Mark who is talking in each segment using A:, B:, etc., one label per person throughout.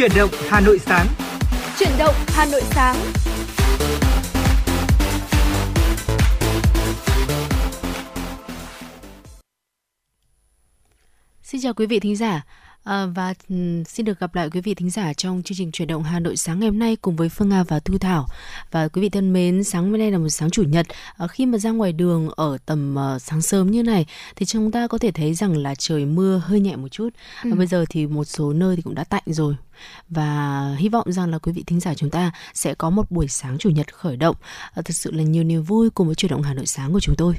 A: Chuyển động Hà Nội sáng.
B: Chuyển động Hà Nội sáng.
C: Xin chào quý vị thính giả. À, và um, xin được gặp lại quý vị thính giả trong chương trình chuyển động Hà Nội sáng ngày hôm nay cùng với Phương Nga và Thu Thảo. Và quý vị thân mến, sáng hôm nay là một sáng chủ nhật. À, khi mà ra ngoài đường ở tầm uh, sáng sớm như này thì chúng ta có thể thấy rằng là trời mưa hơi nhẹ một chút. Ừ. Và bây giờ thì một số nơi thì cũng đã tạnh rồi và hy vọng rằng là quý vị thính giả chúng ta sẽ có một buổi sáng chủ nhật khởi động à, thật sự là nhiều niềm vui cùng với chuyển động Hà Nội sáng của chúng tôi.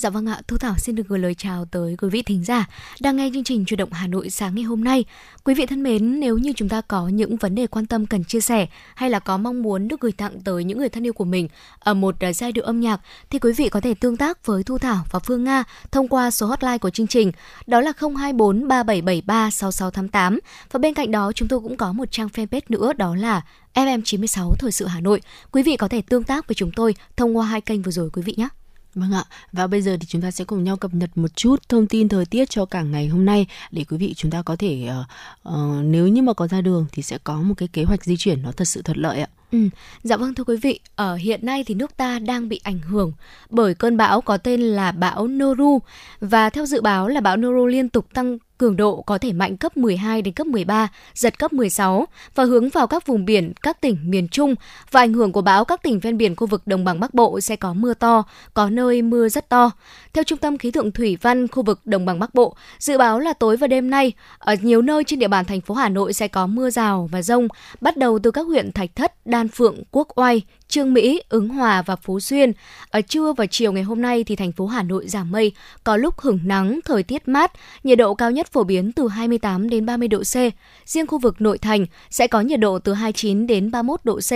B: Dạ vâng ạ, Thu Thảo xin được gửi lời chào tới quý vị thính giả đang nghe chương trình Chủ động Hà Nội sáng ngày hôm nay. Quý vị thân mến, nếu như chúng ta có những vấn đề quan tâm cần chia sẻ hay là có mong muốn được gửi tặng tới những người thân yêu của mình ở một ờ, giai điệu âm nhạc thì quý vị có thể tương tác với Thu Thảo và Phương Nga thông qua số hotline của chương trình đó là 024 3773 6688 và bên cạnh đó chúng tôi cũng có một trang fanpage nữa đó là FM96 Thời sự Hà Nội. Quý vị có thể tương tác với chúng tôi thông qua hai kênh vừa rồi quý vị nhé.
C: Vâng ạ, và bây giờ thì chúng ta sẽ cùng nhau cập nhật một chút thông tin thời tiết cho cả ngày hôm nay để quý vị chúng ta có thể uh, uh, nếu như mà có ra đường thì sẽ có một cái kế hoạch di chuyển nó thật sự thuận lợi ạ.
B: Ừ, dạ vâng thưa quý vị, ở hiện nay thì nước ta đang bị ảnh hưởng bởi cơn bão có tên là bão Noru. Và theo dự báo là bão Noru liên tục tăng cường độ có thể mạnh cấp 12 đến cấp 13, giật cấp 16 và hướng vào các vùng biển các tỉnh miền Trung và ảnh hưởng của bão các tỉnh ven biển khu vực đồng bằng Bắc Bộ sẽ có mưa to, có nơi mưa rất to. Theo Trung tâm Khí tượng Thủy văn khu vực đồng bằng Bắc Bộ, dự báo là tối và đêm nay ở nhiều nơi trên địa bàn thành phố Hà Nội sẽ có mưa rào và rông, bắt đầu từ các huyện Thạch Thất, Đan Phượng, Quốc Oai, Trương Mỹ, Ứng Hòa và Phú Xuyên. Ở trưa và chiều ngày hôm nay thì thành phố Hà Nội giảm mây, có lúc hửng nắng, thời tiết mát, nhiệt độ cao nhất phổ biến từ 28 đến 30 độ C. Riêng khu vực nội thành sẽ có nhiệt độ từ 29 đến 31 độ C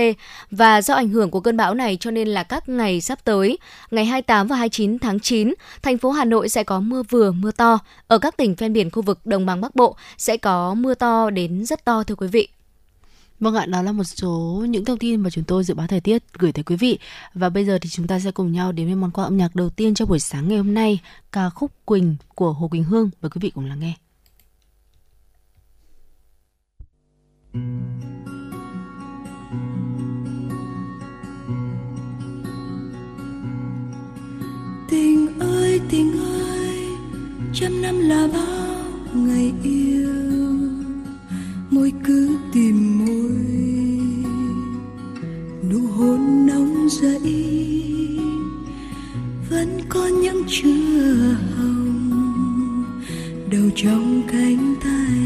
B: và do ảnh hưởng của cơn bão này cho nên là các ngày sắp tới, ngày 28 và 29 tháng 9, thành phố Hà Nội sẽ có mưa vừa mưa to. Ở các tỉnh ven biển khu vực đồng bằng Bắc Bộ sẽ có mưa to đến rất to thưa quý vị.
C: Vâng ạ, đó là một số những thông tin mà chúng tôi dự báo thời tiết gửi tới quý vị. Và bây giờ thì chúng ta sẽ cùng nhau đến với món quà âm nhạc đầu tiên cho buổi sáng ngày hôm nay, ca khúc Quỳnh của Hồ Quỳnh Hương. Mời quý vị cùng lắng nghe.
D: Tình ơi tình ơi, trăm năm là bao ngày yêu môi cứ tìm môi. Nụ hôn nóng dậy vẫn có những chưa hồng đầu trong cánh tay.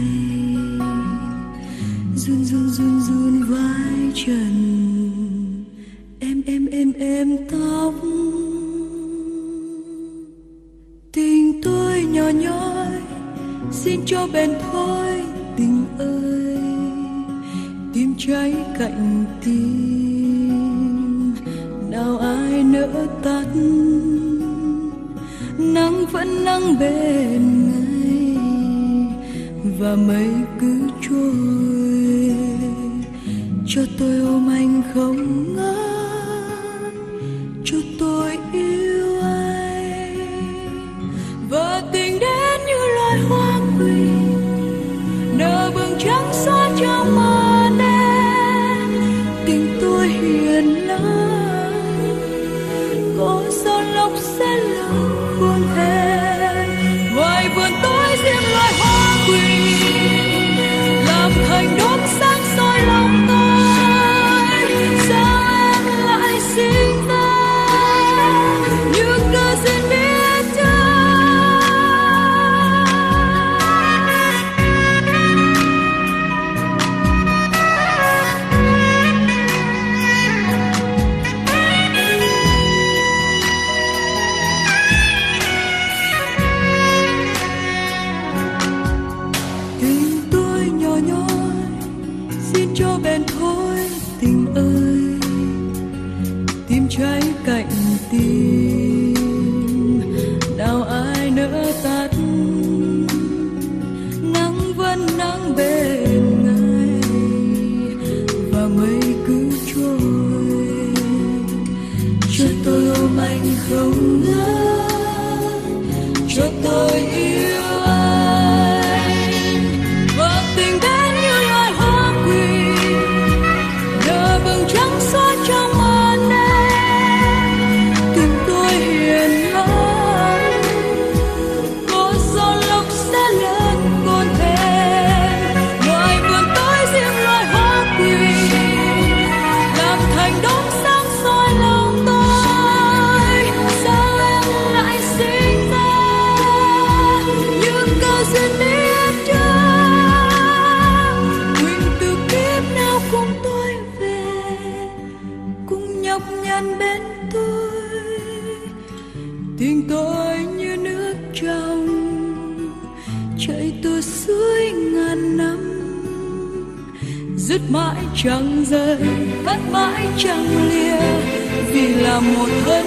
D: Run run run run vai trần. Em em em em tóc. Tình tôi nhỏ nhói xin cho bền thôi tình ơi tim cháy cạnh tim. Nào ai nỡ tắt, nắng vẫn nắng bên ngày và mây cứ trôi, cho tôi ôm anh không ngớt, cho tôi yêu đến bên tôi. Tình tôi như nước trong chạy từ suối ngàn năm. Dứt mãi chẳng rời vẫn mãi chẳng lìa, vì là một thân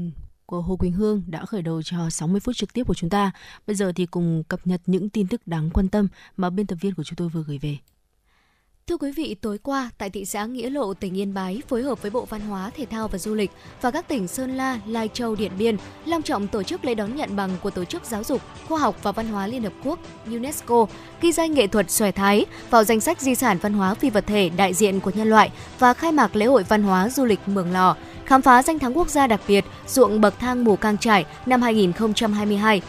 C: của Hồ Quỳnh Hương đã khởi đầu cho 60 phút trực tiếp của chúng ta. Bây giờ thì cùng cập nhật những tin tức đáng quan tâm mà biên tập viên của chúng tôi vừa gửi về.
B: Thưa quý vị, tối qua tại thị xã Nghĩa Lộ, tỉnh Yên Bái phối hợp với Bộ Văn hóa, Thể thao và Du lịch và các tỉnh Sơn La, Lai Châu, Điện Biên long trọng tổ chức lễ đón nhận bằng của Tổ chức Giáo dục, Khoa học và Văn hóa Liên Hợp Quốc UNESCO ghi danh nghệ thuật xòe thái vào danh sách di sản văn hóa phi vật thể đại diện của nhân loại và khai mạc lễ hội văn hóa du lịch Mường Lò khám phá danh thắng quốc gia đặc biệt ruộng bậc thang mù cang trải năm 2022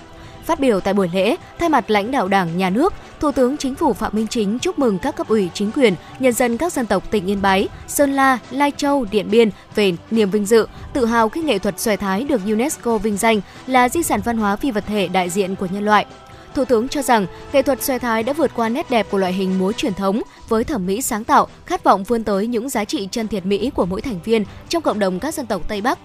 B: Phát biểu tại buổi lễ, thay mặt lãnh đạo Đảng, Nhà nước, Thủ tướng Chính phủ Phạm Minh Chính chúc mừng các cấp ủy chính quyền, nhân dân các dân tộc tỉnh Yên Bái, Sơn La, Lai Châu, Điện Biên về niềm vinh dự, tự hào khi nghệ thuật xòe thái được UNESCO vinh danh là di sản văn hóa phi vật thể đại diện của nhân loại. Thủ tướng cho rằng nghệ thuật xòe thái đã vượt qua nét đẹp của loại hình múa truyền thống với thẩm mỹ sáng tạo, khát vọng vươn tới những giá trị chân thiệt mỹ của mỗi thành viên trong cộng đồng các dân tộc Tây Bắc.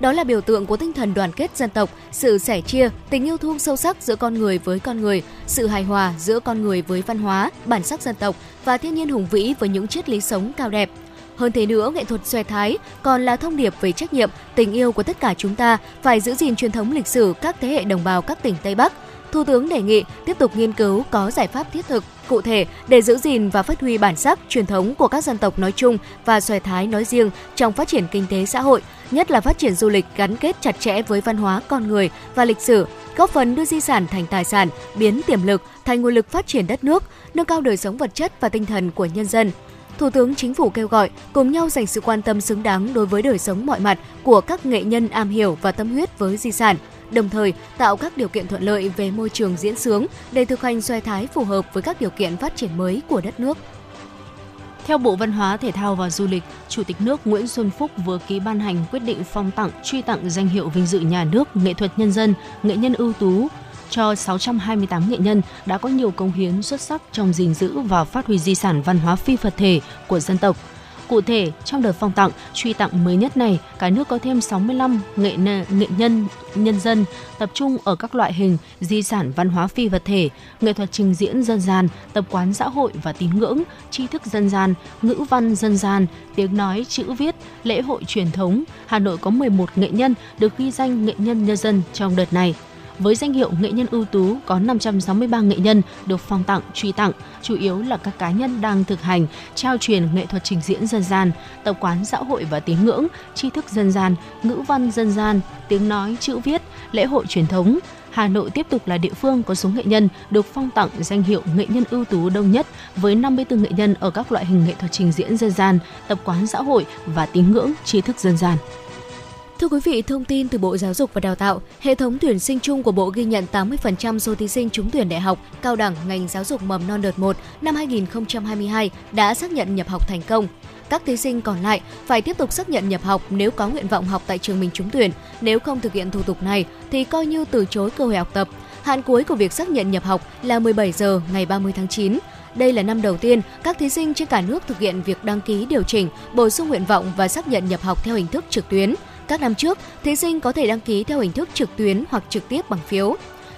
B: Đó là biểu tượng của tinh thần đoàn kết dân tộc, sự sẻ chia, tình yêu thương sâu sắc giữa con người với con người, sự hài hòa giữa con người với văn hóa, bản sắc dân tộc và thiên nhiên hùng vĩ với những triết lý sống cao đẹp. Hơn thế nữa, nghệ thuật xòe thái còn là thông điệp về trách nhiệm, tình yêu của tất cả chúng ta phải giữ gìn truyền thống lịch sử các thế hệ đồng bào các tỉnh Tây Bắc. Thủ tướng đề nghị tiếp tục nghiên cứu có giải pháp thiết thực, cụ thể để giữ gìn và phát huy bản sắc truyền thống của các dân tộc nói chung và xòe thái nói riêng trong phát triển kinh tế xã hội, nhất là phát triển du lịch gắn kết chặt chẽ với văn hóa con người và lịch sử, góp phần đưa di sản thành tài sản, biến tiềm lực thành nguồn lực phát triển đất nước, nâng cao đời sống vật chất và tinh thần của nhân dân. Thủ tướng Chính phủ kêu gọi cùng nhau dành sự quan tâm xứng đáng đối với đời sống mọi mặt của các nghệ nhân am hiểu và tâm huyết với di sản, đồng thời tạo các điều kiện thuận lợi về môi trường diễn sướng để thực hành xoay thái phù hợp với các điều kiện phát triển mới của đất nước.
C: Theo Bộ Văn hóa, Thể thao và Du lịch, Chủ tịch nước Nguyễn Xuân Phúc vừa ký ban hành quyết định phong tặng, truy tặng danh hiệu vinh dự nhà nước nghệ thuật nhân dân, nghệ nhân ưu tú cho 628 nghệ nhân đã có nhiều công hiến xuất sắc trong gìn giữ và phát huy di sản văn hóa phi vật thể của dân tộc. Cụ thể, trong đợt phong tặng, truy tặng mới nhất này, cả nước có thêm 65 nghệ, nghệ nhân, nhân dân tập trung ở các loại hình di sản văn hóa phi vật thể, nghệ thuật trình diễn dân gian, tập quán xã hội và tín ngưỡng, tri thức dân gian, ngữ văn dân gian, tiếng nói, chữ viết, lễ hội truyền thống. Hà Nội có 11 nghệ nhân được ghi danh nghệ nhân nhân dân trong đợt này. Với danh hiệu nghệ nhân ưu tú có 563 nghệ nhân được phong tặng, truy tặng, chủ yếu là các cá nhân đang thực hành, trao truyền nghệ thuật trình diễn dân gian, tập quán xã hội và tín ngưỡng, tri thức dân gian, ngữ văn dân gian, tiếng nói, chữ viết, lễ hội truyền thống, Hà Nội tiếp tục là địa phương có số nghệ nhân được phong tặng danh hiệu nghệ nhân ưu tú đông nhất với 54 nghệ nhân ở các loại hình nghệ thuật trình diễn dân gian, tập quán xã hội và tín ngưỡng, tri thức dân gian.
B: Thưa quý vị, thông tin từ Bộ Giáo dục và Đào tạo, hệ thống tuyển sinh chung của Bộ ghi nhận 80% số thí sinh trúng tuyển đại học, cao đẳng ngành giáo dục mầm non đợt 1 năm 2022 đã xác nhận nhập học thành công. Các thí sinh còn lại phải tiếp tục xác nhận nhập học nếu có nguyện vọng học tại trường mình trúng tuyển. Nếu không thực hiện thủ tục này thì coi như từ chối cơ hội học tập. Hạn cuối của việc xác nhận nhập học là 17 giờ ngày 30 tháng 9. Đây là năm đầu tiên các thí sinh trên cả nước thực hiện việc đăng ký điều chỉnh, bổ sung nguyện vọng và xác nhận nhập học theo hình thức trực tuyến. Các năm trước, thí sinh có thể đăng ký theo hình thức trực tuyến hoặc trực tiếp bằng phiếu.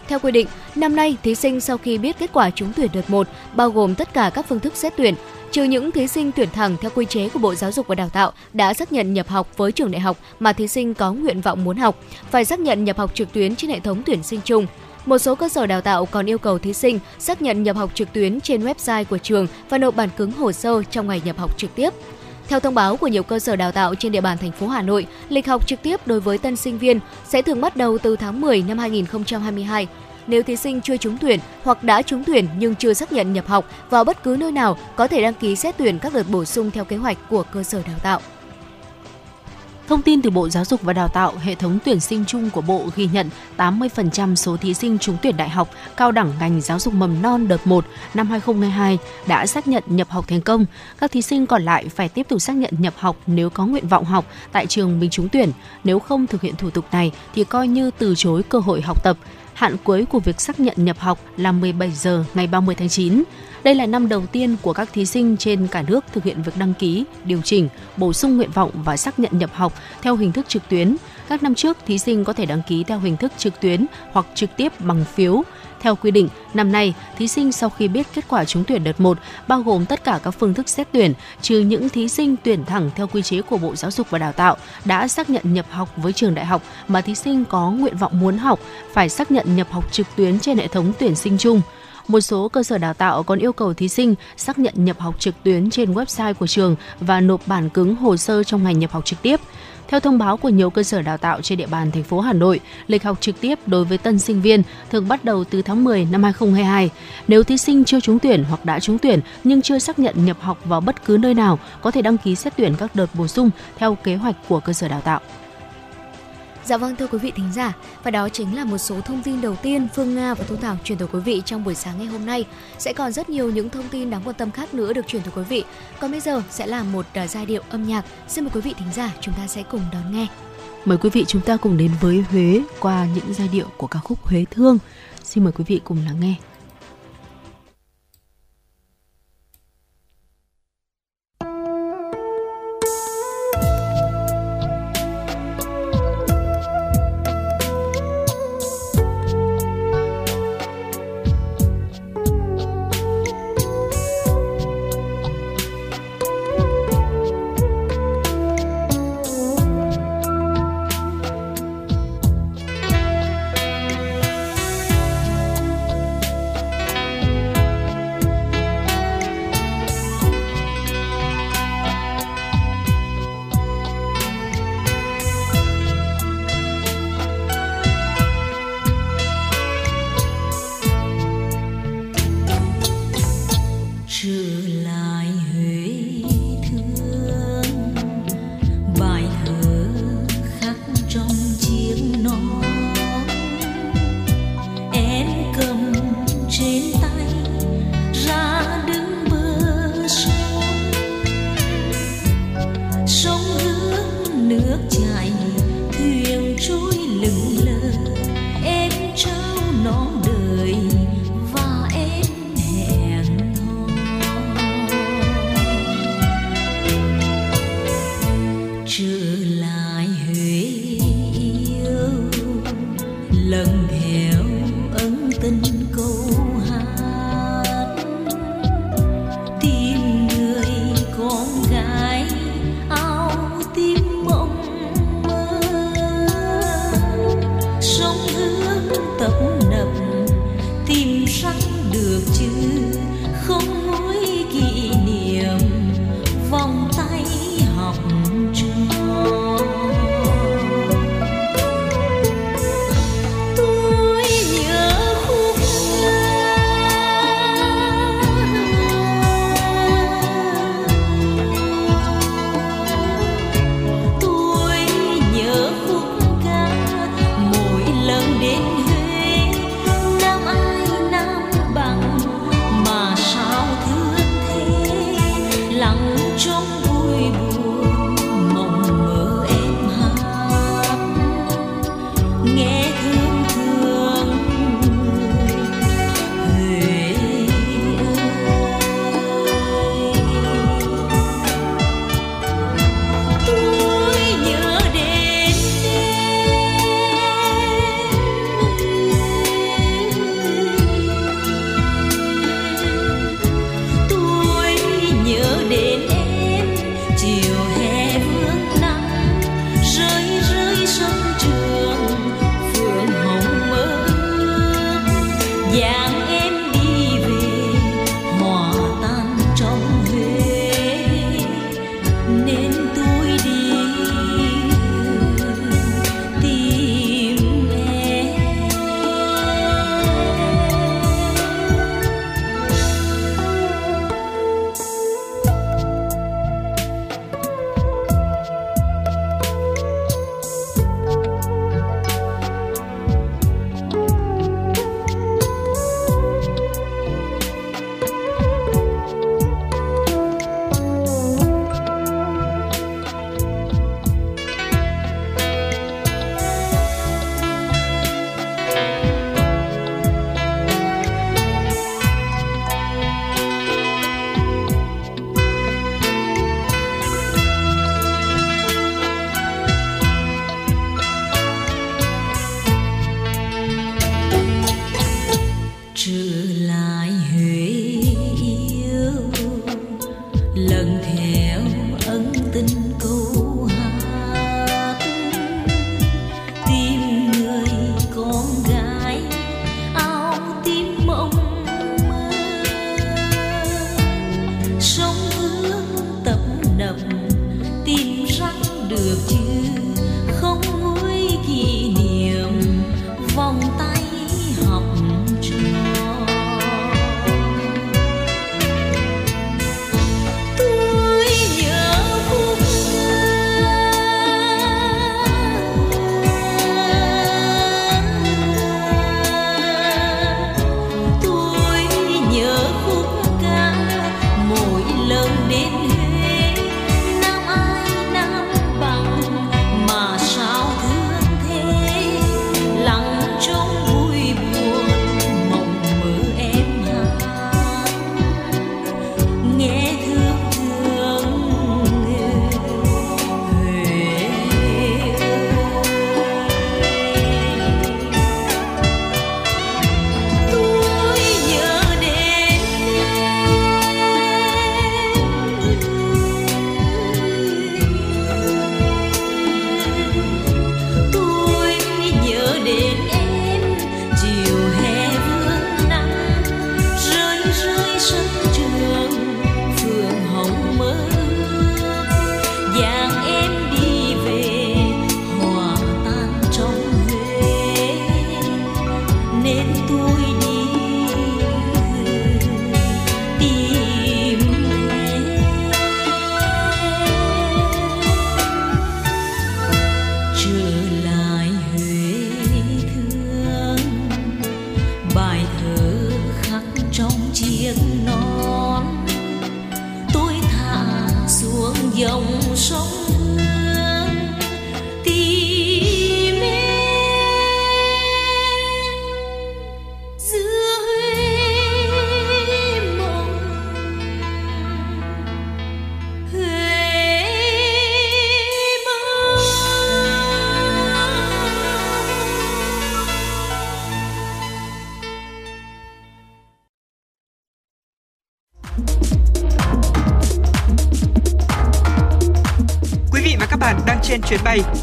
B: Theo quy định, năm nay thí sinh sau khi biết kết quả trúng tuyển đợt 1 bao gồm tất cả các phương thức xét tuyển, trừ những thí sinh tuyển thẳng theo quy chế của Bộ Giáo dục và Đào tạo đã xác nhận nhập học với trường đại học mà thí sinh có nguyện vọng muốn học, phải xác nhận nhập học trực tuyến trên hệ thống tuyển sinh chung. Một số cơ sở đào tạo còn yêu cầu thí sinh xác nhận nhập học trực tuyến trên website của trường và nộp bản cứng hồ sơ trong ngày nhập học trực tiếp. Theo thông báo của nhiều cơ sở đào tạo trên địa bàn thành phố Hà Nội, lịch học trực tiếp đối với tân sinh viên sẽ thường bắt đầu từ tháng 10 năm 2022. Nếu thí sinh chưa trúng tuyển hoặc đã trúng tuyển nhưng chưa xác nhận nhập học vào bất cứ nơi nào, có thể đăng ký xét tuyển các đợt bổ sung theo kế hoạch của cơ sở đào tạo.
C: Thông tin từ Bộ Giáo dục và Đào tạo, hệ thống tuyển sinh chung của Bộ ghi nhận 80% số thí sinh trúng tuyển đại học, cao đẳng ngành giáo dục mầm non đợt 1 năm 2022 đã xác nhận nhập học thành công. Các thí sinh còn lại phải tiếp tục xác nhận nhập học nếu có nguyện vọng học tại trường mình trúng tuyển. Nếu không thực hiện thủ tục này thì coi như từ chối cơ hội học tập. Hạn cuối của việc xác nhận nhập học là 17 giờ ngày 30 tháng 9. Đây là năm đầu tiên của các thí sinh trên cả nước thực hiện việc đăng ký, điều chỉnh, bổ sung nguyện vọng và xác nhận nhập học theo hình thức trực tuyến. Các năm trước, thí sinh có thể đăng ký theo hình thức trực tuyến hoặc trực tiếp bằng phiếu. Theo quy định, năm nay, thí sinh sau khi biết kết quả trúng tuyển đợt 1 bao gồm tất cả các phương thức xét tuyển, trừ những thí sinh tuyển thẳng theo quy chế của Bộ Giáo dục và Đào tạo đã xác nhận nhập học với trường đại học mà thí sinh có nguyện vọng muốn học phải xác nhận nhập học trực tuyến trên hệ thống tuyển sinh chung một số cơ sở đào tạo còn yêu cầu thí sinh xác nhận nhập học trực tuyến trên website của trường và nộp bản cứng hồ sơ trong ngày nhập học trực tiếp. Theo thông báo của nhiều cơ sở đào tạo trên địa bàn thành phố Hà Nội, lịch học trực tiếp đối với tân sinh viên thường bắt đầu từ tháng 10 năm 2022. Nếu thí sinh chưa trúng tuyển hoặc đã trúng tuyển nhưng chưa xác nhận nhập học vào bất cứ nơi nào, có thể đăng ký xét tuyển các đợt bổ sung theo kế hoạch của cơ sở đào tạo.
B: Dạ vâng thưa quý vị thính giả, và đó chính là một số thông tin đầu tiên Phương Nga và Thu Thảo truyền tới quý vị trong buổi sáng ngày hôm nay. Sẽ còn rất nhiều những thông tin đáng quan tâm khác nữa được truyền tới quý vị. Còn bây giờ sẽ là một à, giai điệu âm nhạc. Xin mời quý vị thính giả chúng ta sẽ cùng đón nghe.
C: Mời quý vị chúng ta cùng đến với Huế qua những giai điệu của ca khúc Huế Thương. Xin mời quý vị cùng lắng nghe.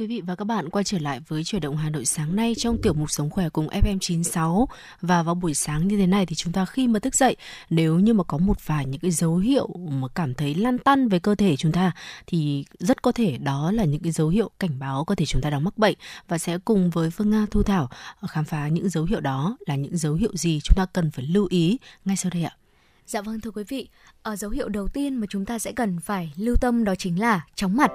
C: Quý vị và các bạn, quay trở lại với chuyển động Hà Nội sáng nay trong tiểu mục Sống khỏe cùng FM96 và vào buổi sáng như thế này thì chúng ta khi mà thức dậy nếu như mà có một vài những cái dấu hiệu mà cảm thấy lăn tăn về cơ thể chúng ta thì rất có thể đó là những cái dấu hiệu cảnh báo có thể chúng ta đang mắc bệnh và sẽ cùng với Phương Nga Thu Thảo ờ, khám phá những dấu hiệu đó là những dấu hiệu gì chúng ta cần phải lưu ý ngay sau đây ạ.
B: Dạ vâng thưa quý vị, ở dấu hiệu đầu tiên mà chúng ta sẽ cần phải lưu tâm đó chính là chóng mặt.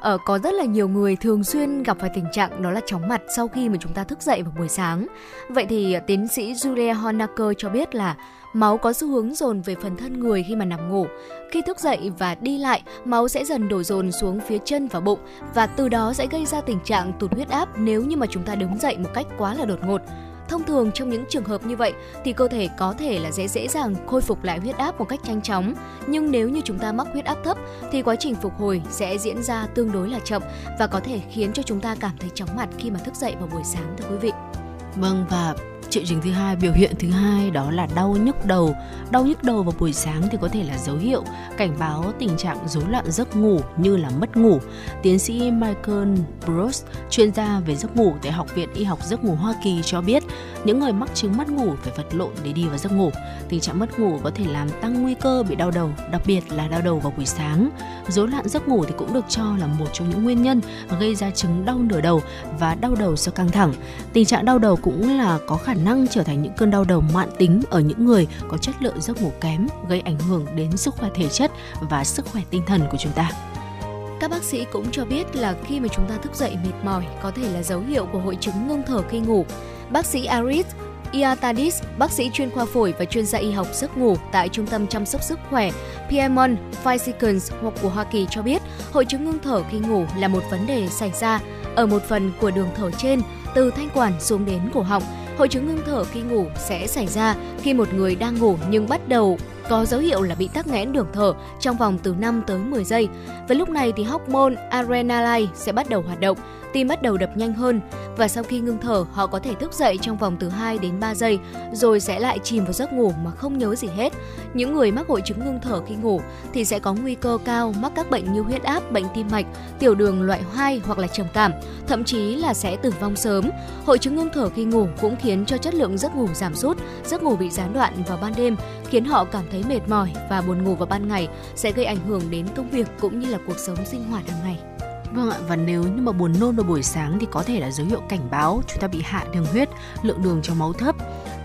B: Ở có rất là nhiều người thường xuyên gặp phải tình trạng đó là chóng mặt sau khi mà chúng ta thức dậy vào buổi sáng. Vậy thì ờ, tiến sĩ Julia Honaker cho biết là máu có xu hướng dồn về phần thân người khi mà nằm ngủ. Khi thức dậy và đi lại, máu sẽ dần đổ dồn xuống phía chân và bụng và từ đó sẽ gây ra tình trạng tụt huyết áp nếu như mà chúng ta đứng dậy một cách quá là đột ngột. Thông thường trong những trường hợp như vậy thì cơ thể có thể là dễ dễ dàng khôi phục lại huyết áp một cách nhanh chóng. Nhưng nếu như chúng ta mắc huyết áp thấp thì quá trình phục hồi sẽ diễn ra tương đối là chậm và có thể khiến cho chúng ta cảm thấy chóng mặt khi mà thức dậy vào buổi sáng, thưa quý vị.
C: Vâng và triệu chứng thứ hai, biểu hiện thứ hai đó là đau nhức đầu. Đau nhức đầu vào buổi sáng thì có thể là dấu hiệu cảnh báo tình trạng rối loạn giấc ngủ như là mất ngủ. Tiến sĩ Michael Bruce, chuyên gia về giấc ngủ tại học viện y học giấc ngủ Hoa Kỳ cho biết, những người mắc chứng mất ngủ phải vật lộn để đi vào giấc ngủ. Tình trạng mất ngủ có thể làm tăng nguy cơ bị đau đầu, đặc biệt là đau đầu vào buổi sáng. Rối loạn giấc ngủ thì cũng được cho là một trong những nguyên nhân gây ra chứng đau nửa đầu và đau đầu do căng thẳng. Tình trạng đau đầu cũng là có khả năng trở thành những cơn đau đầu mãn tính ở những người có chất lượng giấc ngủ kém, gây ảnh hưởng đến sức khỏe thể chất và sức khỏe tinh thần của chúng ta.
B: Các bác sĩ cũng cho biết là khi mà chúng ta thức dậy mệt mỏi có thể là dấu hiệu của hội chứng ngưng thở khi ngủ. Bác sĩ Aris Iatadis, bác sĩ chuyên khoa phổi và chuyên gia y học giấc ngủ tại Trung tâm chăm sóc sức khỏe Piedmont Physicians hoặc của Hoa Kỳ cho biết, hội chứng ngưng thở khi ngủ là một vấn đề xảy ra ở một phần của đường thở trên từ thanh quản xuống đến cổ họng Hội chứng ngưng thở khi ngủ sẽ xảy ra khi một người đang ngủ nhưng bắt đầu có dấu hiệu là bị tắc nghẽn đường thở trong vòng từ 5 tới 10 giây. Và lúc này thì hormone adrenaline sẽ bắt đầu hoạt động, tim bắt đầu đập nhanh hơn và sau khi ngưng thở họ có thể thức dậy trong vòng từ 2 đến 3 giây rồi sẽ lại chìm vào giấc ngủ mà không nhớ gì hết. Những người mắc hội chứng ngưng thở khi ngủ thì sẽ có nguy cơ cao mắc các bệnh như huyết áp, bệnh tim mạch, tiểu đường loại 2 hoặc là trầm cảm, thậm chí là sẽ tử vong sớm. Hội chứng ngưng thở khi ngủ cũng khiến cho chất lượng giấc ngủ giảm sút, giấc ngủ bị gián đoạn vào ban đêm, khiến họ cảm thấy mệt mỏi và buồn ngủ vào ban ngày sẽ gây ảnh hưởng đến công việc cũng như là cuộc sống sinh hoạt hàng ngày.
C: Vâng ạ, và nếu như mà buồn nôn vào buổi sáng thì có thể là dấu hiệu cảnh báo chúng ta bị hạ đường huyết, lượng đường trong máu thấp.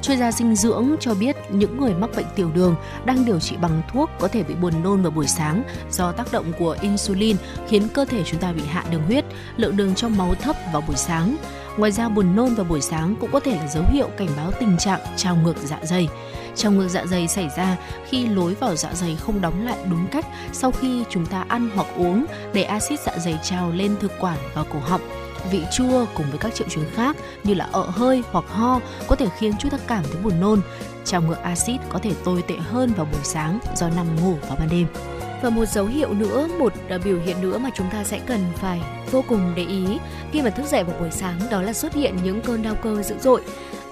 C: Chuyên gia dinh dưỡng cho biết những người mắc bệnh tiểu đường đang điều trị bằng thuốc có thể bị buồn nôn vào buổi sáng do tác động của insulin khiến cơ thể chúng ta bị hạ đường huyết, lượng đường trong máu thấp vào buổi sáng. Ngoài ra buồn nôn vào buổi sáng cũng có thể là dấu hiệu cảnh báo tình trạng trào ngược dạ dày. Trào ngược dạ dày xảy ra khi lối vào dạ dày không đóng lại đúng cách sau khi chúng ta ăn hoặc uống để axit dạ dày trào lên thực quản và cổ họng vị chua cùng với các triệu chứng khác như là ợ hơi hoặc ho có thể khiến chúng ta cảm thấy buồn nôn. Trào ngược axit có thể tồi tệ hơn vào buổi sáng do nằm ngủ vào ban đêm.
B: Và một dấu hiệu nữa, một à, biểu hiện nữa mà chúng ta sẽ cần phải vô cùng để ý khi mà thức dậy vào buổi sáng đó là xuất hiện những cơn đau cơ dữ dội.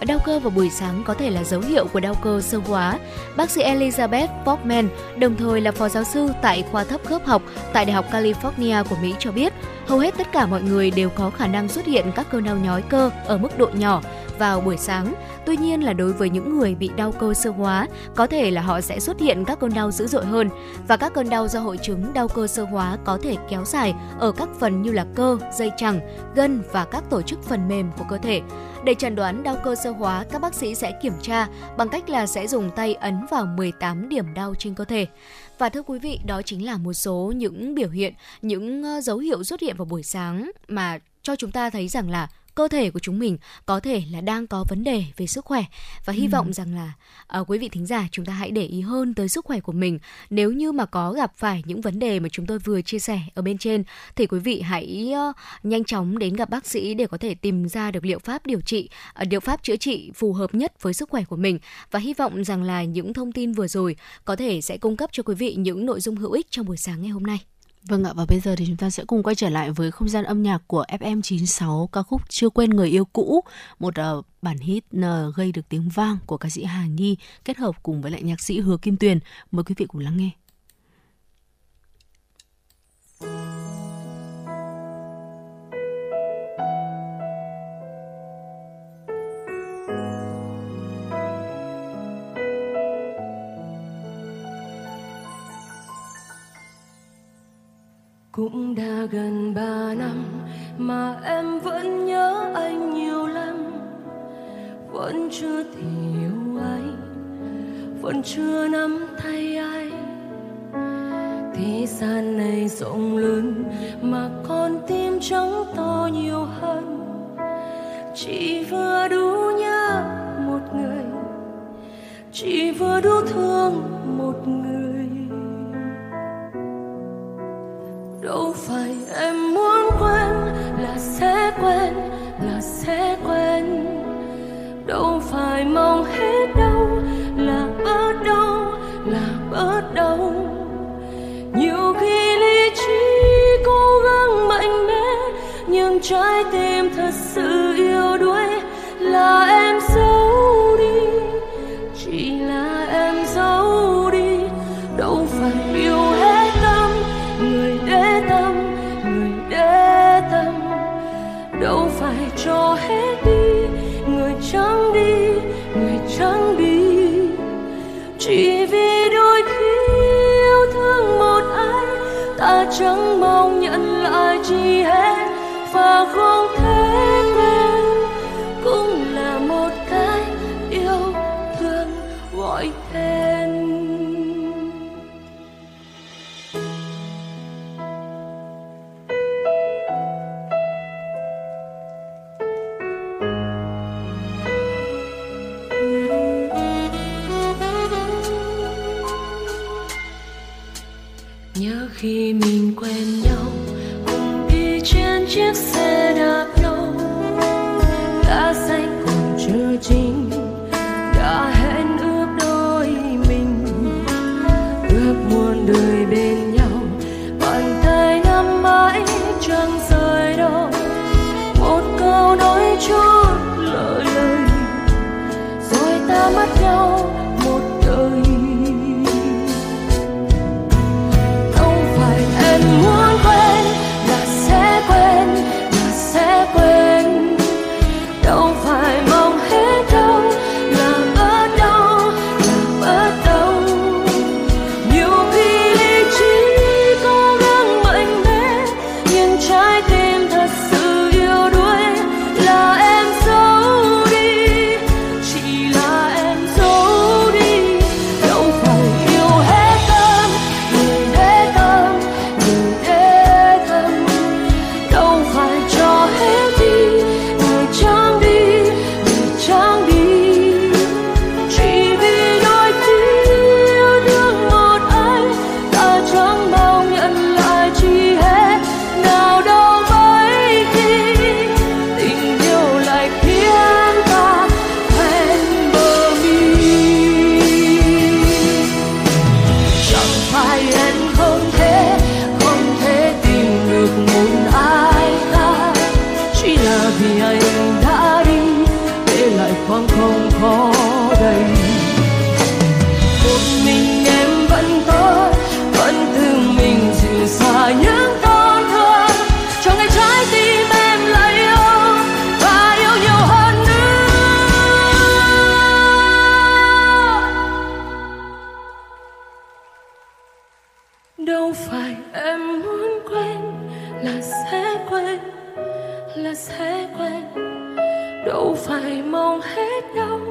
B: Đau cơ vào buổi sáng có thể là dấu hiệu của đau cơ sơ hóa. Bác sĩ Elizabeth Bogman, đồng thời là phó giáo sư tại khoa thấp khớp học tại Đại học California của Mỹ cho biết, hầu hết tất cả mọi người đều có khả năng xuất hiện các cơn đau nhói cơ ở mức độ nhỏ vào buổi sáng Tuy nhiên là đối với những người bị đau cơ sơ hóa, có thể là họ sẽ xuất hiện các cơn đau dữ dội hơn và các cơn đau do hội chứng đau cơ sơ hóa có thể kéo dài ở các phần như là cơ, dây chằng, gân và các tổ chức phần mềm của cơ thể. Để chẩn đoán đau cơ sơ hóa, các bác sĩ sẽ kiểm tra bằng cách là sẽ dùng tay ấn vào 18 điểm đau trên cơ thể. Và thưa quý vị, đó chính là một số những biểu hiện, những ờ, dấu hiệu xuất hiện vào buổi sáng mà cho chúng ta thấy rằng là cơ thể của chúng mình có thể là đang có vấn đề về sức khỏe. Và hy ừ. vọng rằng là uh, quý vị thính giả chúng ta hãy để ý hơn tới sức khỏe của mình. Nếu như mà có gặp phải những vấn đề mà chúng tôi vừa chia sẻ ở bên trên thì quý vị hãy uh, nhanh chóng đến gặp bác sĩ để có thể tìm ra được liệu pháp điều trị uh, liệu pháp chữa trị phù hợp nhất với sức khỏe của mình. Và hy vọng rằng là những thông tin vừa rồi có thể sẽ cung cấp cho quý vị những nội dung hữu ích trong buổi sáng ngày hôm nay
C: Vâng ạ và bây giờ thì chúng ta sẽ cùng quay trở lại với không gian âm nhạc của FM96 ca khúc Chưa quên người yêu cũ, một uh, bản hit uh, gây được tiếng vang của ca sĩ Hà Nhi kết hợp cùng với lại nhạc sĩ Hứa Kim Tuyền. Mời quý vị cùng lắng nghe.
D: Cũng đã gần ba năm mà em vẫn nhớ anh nhiều lắm. Vẫn chưa thể yêu anh vẫn chưa nắm tay anh thế gian này rộng lớn mà con tim trắng to nhiều hơn. Chỉ vừa đủ nhớ một người, chỉ vừa đủ thương một người. Đâu phải em muốn quên là sẽ quên, là sẽ quên. Đâu phải mong hết đâu, là bớt đâu là bớt đâu nhiều khi lý trí cố gắng mạnh mẽ, nhưng trái tim thật sự yêu đuối. Là em sẽ cho hết đi, người chẳng đi, người chẳng đi. Chỉ vì đôi khi yêu thương một ai, ta chẳng mong nhận lại chi hết. Và không thể mình quen là sẽ quên. Đâu phải mong hết đâu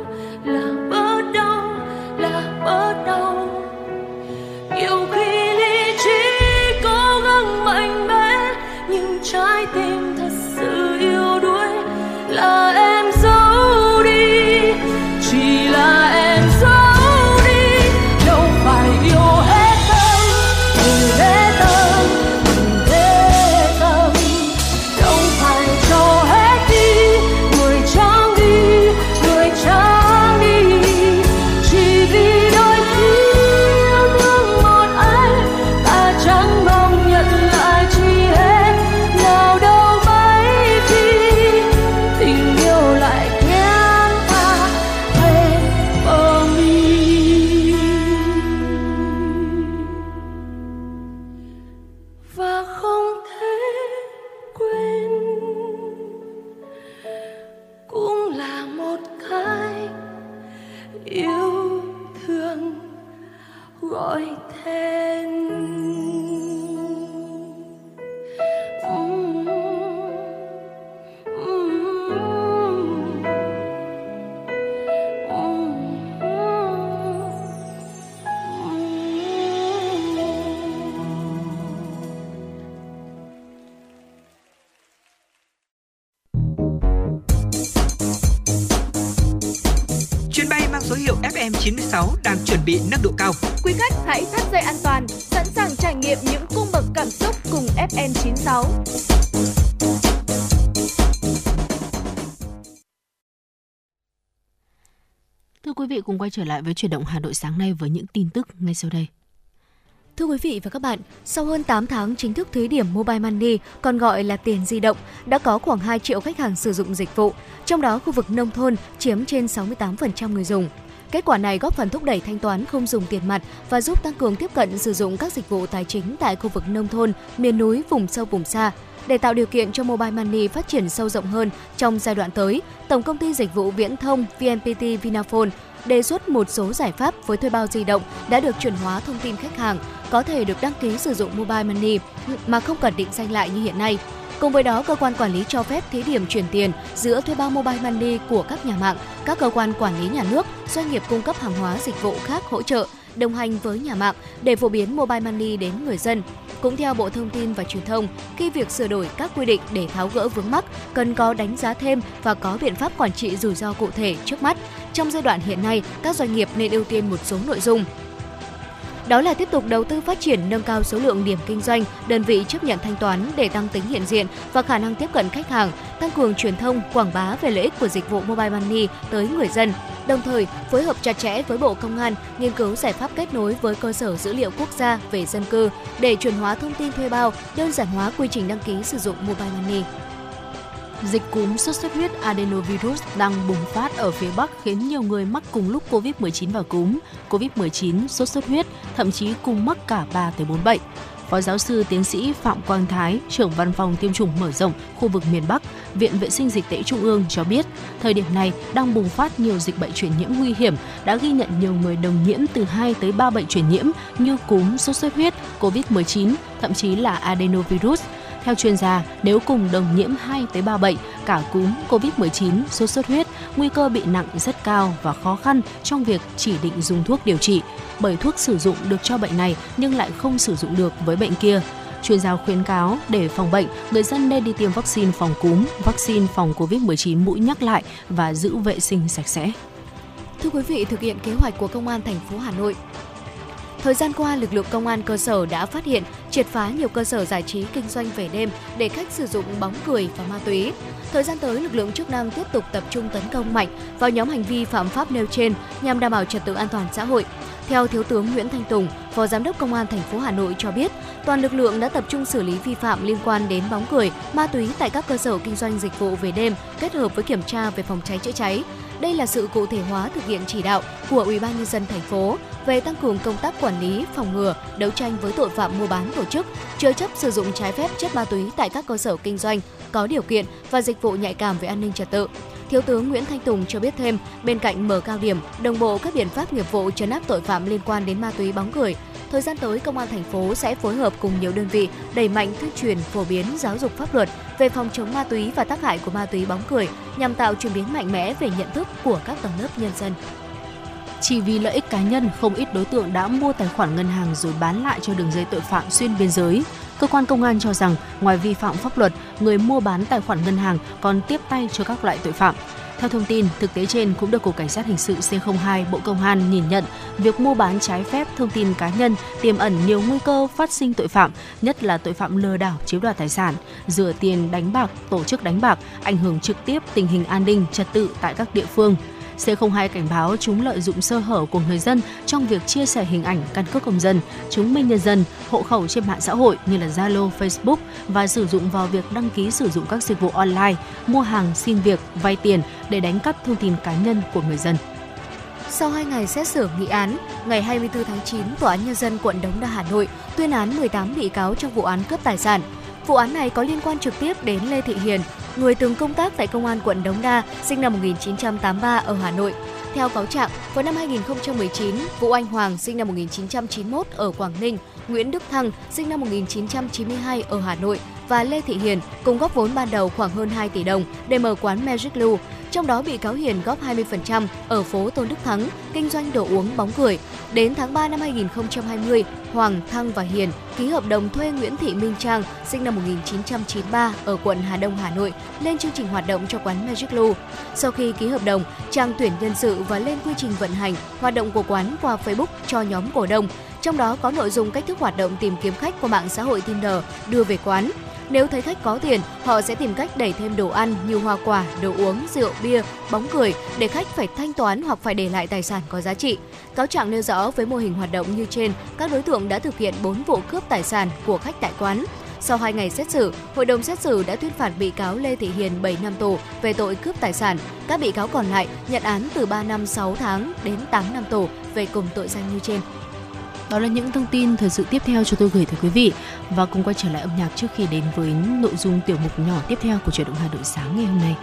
C: Thưa quý vị cùng quay trở lại với chuyển động Hà Nội sáng nay với những tin tức ngay sau đây.
B: Thưa quý vị và các bạn, sau hơn 8 tháng chính thức thí điểm Mobile Money, còn gọi là tiền di động, đã có khoảng 2 triệu khách hàng sử dụng dịch vụ, trong đó khu vực nông thôn chiếm trên 68% người dùng. Kết quả này góp phần thúc đẩy thanh toán không dùng tiền mặt và giúp tăng cường tiếp cận sử dụng các dịch vụ tài chính tại khu vực nông thôn, miền núi, vùng sâu vùng xa. Để tạo điều kiện cho Mobile Money phát triển sâu rộng hơn trong giai đoạn tới, Tổng công ty Dịch vụ Viễn thông VNPT Vinaphone đề xuất một số giải pháp với thuê bao di động đã được chuẩn hóa thông tin khách hàng, có thể được đăng ký sử dụng Mobile Money mà không cần định danh lại như hiện nay. Cùng với đó, cơ quan quản lý cho phép thí điểm chuyển tiền giữa thuê bao Mobile Money của các nhà mạng, các cơ quan quản lý nhà nước, doanh nghiệp cung cấp hàng hóa dịch vụ khác hỗ trợ, đồng hành với nhà mạng để phổ biến Mobile Money đến người dân. Cũng theo Bộ Thông tin và Truyền thông, khi việc sửa đổi các quy định để tháo gỡ vướng mắc, cần có đánh giá thêm và có biện pháp quản trị rủi ro cụ thể trước mắt. Trong giai đoạn hiện nay, các doanh nghiệp nên ưu tiên một số nội dung đó là tiếp tục đầu tư phát triển nâng cao số lượng điểm kinh doanh, đơn vị chấp nhận thanh toán để tăng tính hiện diện và khả năng tiếp cận khách hàng, tăng cường truyền thông, quảng bá về lợi ích của dịch vụ Mobile Money tới người dân. Đồng thời, phối hợp chặt chẽ với Bộ Công an, nghiên cứu giải pháp kết nối với cơ sở dữ liệu quốc gia về dân cư để chuyển hóa thông tin thuê bao, đơn giản hóa quy trình đăng ký sử dụng Mobile Money.
C: Dịch cúm sốt xuất huyết adenovirus đang bùng phát ở phía Bắc khiến nhiều người mắc cùng lúc COVID-19 và cúm, COVID-19, sốt xuất huyết, thậm chí cùng mắc cả 3 tới 4 bệnh. Phó giáo sư tiến sĩ Phạm Quang Thái, trưởng văn phòng tiêm chủng mở rộng khu vực miền Bắc, Viện Vệ sinh Dịch tễ Trung ương cho biết, thời điểm này đang bùng phát nhiều dịch bệnh truyền nhiễm nguy hiểm, đã ghi nhận nhiều người đồng nhiễm từ 2 tới 3 bệnh truyền nhiễm như cúm, sốt xuất huyết, COVID-19, thậm chí là adenovirus. Theo chuyên gia, nếu cùng đồng nhiễm 2 tới 3 bệnh, cả cúm, COVID-19, sốt xuất huyết, nguy cơ bị nặng rất cao và khó khăn trong việc chỉ định dùng thuốc điều trị, bởi thuốc sử dụng được cho bệnh này nhưng lại không sử dụng được với bệnh kia. Chuyên gia khuyến cáo để phòng bệnh, người dân nên đi tiêm vaccine phòng cúm, vaccine phòng COVID-19 mũi nhắc lại và giữ vệ sinh sạch sẽ.
B: Thưa quý vị, thực hiện kế hoạch của Công an thành phố Hà Nội, Thời gian qua, lực lượng công an cơ sở đã phát hiện, triệt phá nhiều cơ sở giải trí kinh doanh về đêm để khách sử dụng bóng cười và ma túy. Thời gian tới, lực lượng chức năng tiếp tục tập trung tấn công mạnh vào nhóm hành vi phạm pháp nêu trên nhằm đảm bảo trật tự an toàn xã hội. Theo Thiếu tướng Nguyễn Thanh Tùng, Phó Giám đốc Công an thành phố Hà Nội cho biết, toàn lực lượng đã tập trung xử lý vi phạm liên quan đến bóng cười, ma túy tại các cơ sở kinh doanh dịch vụ về đêm, kết hợp với kiểm tra về phòng cháy chữa cháy. Đây là sự cụ thể hóa thực hiện chỉ đạo của Ủy ban nhân dân thành phố về tăng cường công tác quản lý, phòng ngừa, đấu tranh với tội phạm mua bán tổ chức, chứa chấp sử dụng trái phép chất ma túy tại các cơ sở kinh doanh có điều kiện và dịch vụ nhạy cảm về an ninh trật tự. Thiếu tướng Nguyễn Thanh Tùng cho biết thêm, bên cạnh mở cao điểm, đồng bộ các biện pháp nghiệp vụ chấn áp tội phạm liên quan đến ma túy bóng cười, Thời gian tới, Công an thành phố sẽ phối hợp cùng nhiều đơn vị đẩy mạnh tuyên truyền phổ biến giáo dục pháp luật về phòng chống ma túy và tác hại của ma túy bóng cười nhằm tạo chuyển biến mạnh mẽ về nhận thức của các tầng lớp nhân dân.
C: Chỉ vì lợi ích cá nhân, không ít đối tượng đã mua tài khoản ngân hàng rồi bán lại cho đường dây tội phạm xuyên biên giới. Cơ quan công an cho rằng, ngoài vi phạm pháp luật, người mua bán tài khoản ngân hàng còn tiếp tay cho các loại tội phạm. Theo thông tin, thực tế trên cũng được Cục Cảnh sát Hình sự C02 Bộ Công an nhìn nhận việc mua bán trái phép thông tin cá nhân tiềm ẩn nhiều nguy cơ phát sinh tội phạm, nhất là tội phạm lừa đảo chiếm đoạt tài sản, rửa tiền đánh bạc, tổ chức đánh bạc, ảnh hưởng trực tiếp tình hình an ninh, trật tự tại các địa phương. C02 cảnh báo chúng lợi dụng sơ hở của người dân trong việc chia sẻ hình ảnh căn cước công dân, chứng minh nhân dân, hộ khẩu trên mạng xã hội như là Zalo, Facebook và sử dụng vào việc đăng ký sử dụng các dịch vụ online, mua hàng, xin việc, vay tiền để đánh cắp thông tin cá nhân của người dân.
B: Sau 2 ngày xét xử nghị án, ngày 24 tháng 9, Tòa án Nhân dân quận Đống Đa Hà Nội tuyên án 18 bị cáo trong vụ án cướp tài sản. Vụ án này có liên quan trực tiếp đến Lê Thị Hiền, người từng công tác tại Công an quận Đống Đa, sinh năm 1983 ở Hà Nội. Theo cáo trạng, vào năm 2019, Vũ Anh Hoàng sinh năm 1991 ở Quảng Ninh, Nguyễn Đức Thăng sinh năm 1992 ở Hà Nội và Lê Thị Hiền cùng góp vốn ban đầu khoảng hơn 2 tỷ đồng để mở quán Magic Lou trong đó bị cáo Hiền góp 20% ở phố Tôn Đức Thắng, kinh doanh đồ uống bóng cười. Đến tháng 3 năm 2020, Hoàng, Thăng và Hiền ký hợp đồng thuê Nguyễn Thị Minh Trang, sinh năm 1993 ở quận Hà Đông, Hà Nội, lên chương trình hoạt động cho quán Magic Lu. Sau khi ký hợp đồng, Trang tuyển nhân sự và lên quy trình vận hành hoạt động của quán qua Facebook cho nhóm cổ đông. Trong đó có nội dung cách thức hoạt động tìm kiếm khách qua mạng xã hội Tinder đưa về quán. Nếu thấy khách có tiền, họ sẽ tìm cách đẩy thêm đồ ăn như hoa quả, đồ uống, rượu, bia, bóng cười để khách phải thanh toán hoặc phải để lại tài sản có giá trị. Cáo trạng nêu rõ với mô hình hoạt động như trên, các đối tượng đã thực hiện 4 vụ cướp tài sản của khách tại quán. Sau 2 ngày xét xử, hội đồng xét xử đã tuyên phạt bị cáo Lê Thị Hiền 7 năm tù về tội cướp tài sản. Các bị cáo còn lại nhận án từ 3 năm 6 tháng đến 8 năm tù về cùng tội danh như trên.
C: Đó là những thông tin thời sự tiếp theo cho tôi gửi tới quý vị và cùng quay trở lại âm nhạc trước khi đến với nội dung tiểu mục nhỏ tiếp theo của chuyển động Hà Nội sáng ngày hôm nay.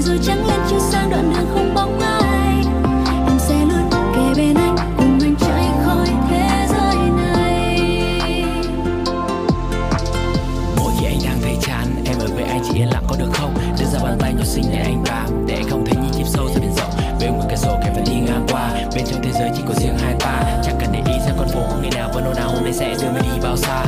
E: Rồi dù chẳng lên chưa sang đoạn đường không bóng ai. Em sẽ luôn kề bên anh, cùng anh chạy khỏi thế giới này.
D: Mỗi khi anh đang thấy chán, em ở với anh chỉ yên lặng có được không? Đưa ra bàn tay nhỏ xinh để anh làm để không thấy như chim sâu ra biển rộng. Bên ngoài cái sổ kèm vẫn đi ngang qua. Bên trong thế giới chỉ có riêng hai ta. Chẳng cần để ý xem con phố ngày nào, vẫn nỗi nào hôm nay sẽ đưa mình đi
E: bao xa.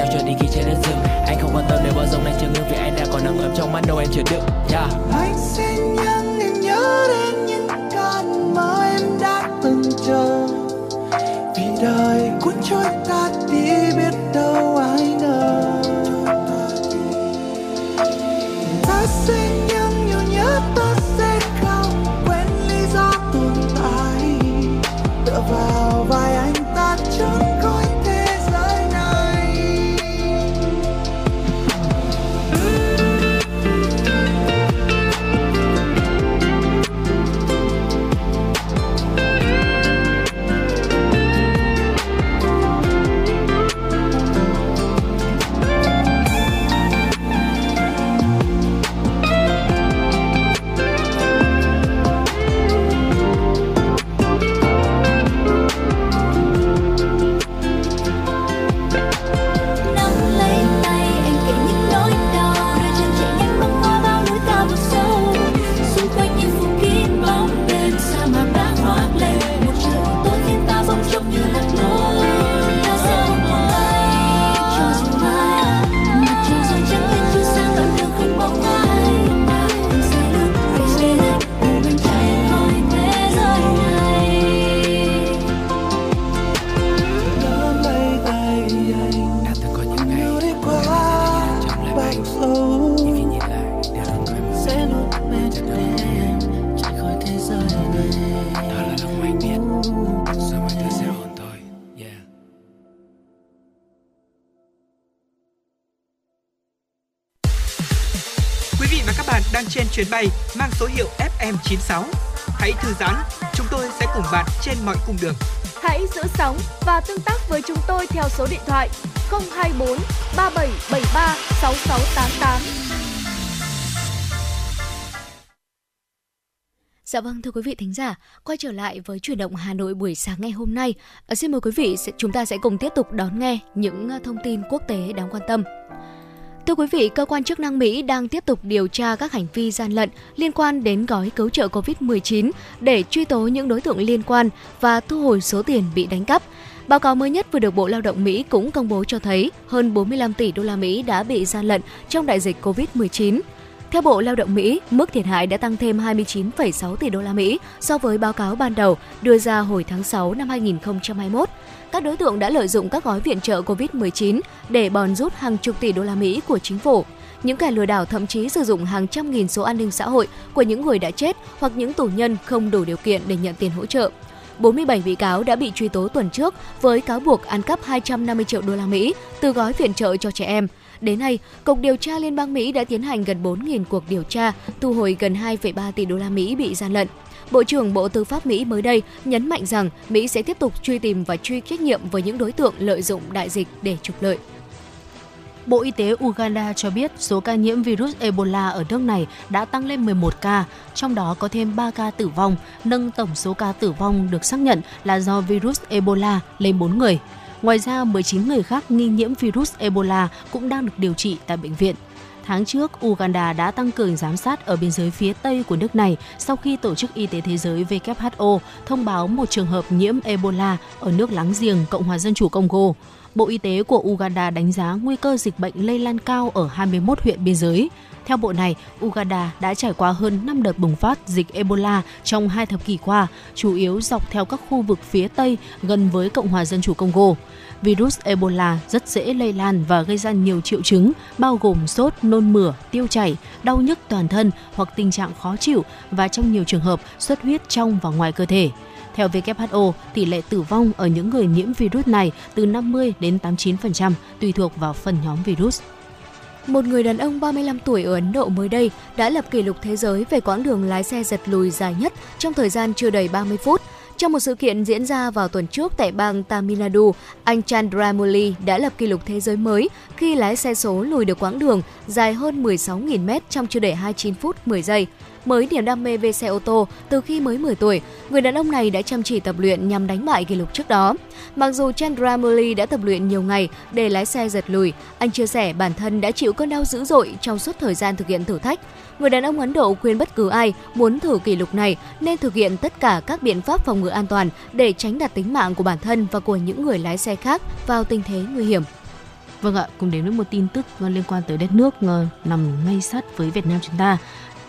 E: nhau trở
F: đi khi trên đất rừng.
E: Anh không quan
F: tâm nếu
E: bao
F: giờ
E: này,
F: chưa ngưng vì anh đã có nắng ấm
E: trong mắt đâu em chứa đựng
F: yeah. anh xin nhắn em nhớ đến những con mơ em đã
A: từng chờ. Vì đời cuốn trôi ta chuyến bay mang số hiệu FM96. Hãy thư giãn, chúng tôi sẽ cùng bạn trên mọi cung đường.
G: Hãy giữ sóng và tương tác với chúng tôi theo số điện thoại 024 3773 6688.
B: Dạ vâng thưa quý vị thính giả, quay trở lại với chuyển động Hà Nội buổi sáng ngày hôm nay. Ờ, Xin mời quý vị chúng ta sẽ cùng tiếp tục đón nghe những ờ, thông tin quốc tế đáng quan tâm. Thưa quý vị, cơ quan chức năng Mỹ đang tiếp tục điều tra các hành vi gian lận liên quan đến gói cứu trợ COVID-19 để truy tố những đối tượng liên quan và thu hồi số tiền bị đánh cắp. Báo cáo mới nhất vừa được Bộ Lao động Mỹ cũng công bố cho thấy hơn 45 tỷ đô la Mỹ đã bị gian lận trong đại dịch COVID-19. Theo Bộ Lao động Mỹ, mức thiệt hại đã tăng thêm 29,6 tỷ đô la Mỹ so với báo cáo ban đầu đưa ra hồi tháng 6 năm 2021. Các đối tượng đã lợi dụng các gói viện trợ COVID-19 để bòn rút hàng chục tỷ đô la Mỹ của chính phủ. Những kẻ lừa đảo thậm chí sử dụng hàng trăm nghìn số an ninh xã hội của những người đã chết hoặc những tù nhân không đủ điều kiện để nhận tiền hỗ trợ. 47 bị cáo đã bị truy tố tuần trước với cáo buộc ăn cắp 250 triệu đô la Mỹ từ gói viện trợ cho trẻ em. Đến nay, Cục Điều tra Liên bang Mỹ đã tiến hành gần 4.000 cuộc điều tra, thu hồi gần 2,3 tỷ đô la Mỹ bị gian lận. Bộ trưởng Bộ Tư pháp Mỹ mới đây nhấn mạnh rằng Mỹ sẽ tiếp tục truy tìm và truy trách nhiệm với những đối tượng lợi dụng đại dịch để trục lợi.
C: Bộ Y tế Uganda cho biết số ca nhiễm virus Ebola ở nước này đã tăng lên 11 ca, trong đó có thêm 3 ca tử vong, nâng tổng số ca tử vong được xác nhận là do virus Ebola lên 4 người. Ngoài ra, 19 người khác nghi nhiễm virus Ebola cũng đang được điều trị tại bệnh viện. Tháng trước, Uganda đã tăng cường giám sát ở biên giới phía Tây của nước này sau khi Tổ chức Y tế Thế giới WHO thông báo một trường hợp nhiễm Ebola ở nước láng giềng Cộng hòa Dân chủ Congo. Bộ Y tế của Uganda đánh giá nguy cơ dịch bệnh lây lan cao ở 21 huyện biên giới. Theo bộ này, Uganda đã trải qua hơn 5 đợt bùng phát dịch Ebola trong hai thập kỷ qua, chủ yếu dọc theo các khu vực phía Tây gần với Cộng hòa Dân chủ Congo. Virus Ebola rất dễ lây lan và gây ra nhiều triệu chứng, bao gồm sốt, nôn mửa, tiêu chảy, đau nhức toàn thân hoặc tình trạng khó chịu và trong nhiều trường hợp xuất huyết trong và ngoài cơ thể. Theo WHO, tỷ lệ tử vong ở những người nhiễm virus này từ 50 đến 89%, tùy thuộc vào phần nhóm virus.
B: Một người đàn ông 35 tuổi ở Ấn Độ mới đây đã lập kỷ lục thế giới về quãng đường lái xe giật lùi dài nhất trong thời gian chưa đầy 30 phút. Trong một sự kiện diễn ra vào tuần trước tại bang Tamil Nadu, anh Chandramouli đã lập kỷ lục thế giới mới khi lái xe số lùi được quãng đường dài hơn 16.000 mét trong chưa đầy 29 phút 10 giây. Mới niềm đam mê về xe ô tô từ khi mới 10 tuổi, người đàn ông này đã chăm chỉ tập luyện nhằm đánh bại kỷ lục trước đó. Mặc dù Chandramouli đã tập luyện nhiều ngày để lái xe giật lùi, anh chia sẻ bản thân đã chịu cơn đau dữ dội trong suốt thời gian thực hiện thử thách. Người đàn ông Ấn Độ khuyên bất cứ ai muốn thử kỷ lục này nên thực hiện tất cả các biện pháp phòng ngừa an toàn để tránh đặt tính mạng của bản thân và của những người lái xe khác vào tình thế nguy hiểm.
C: Vâng ạ, cùng đến với một tin tức liên quan tới đất nước ờ, nằm ngay sát với Việt Nam chúng ta.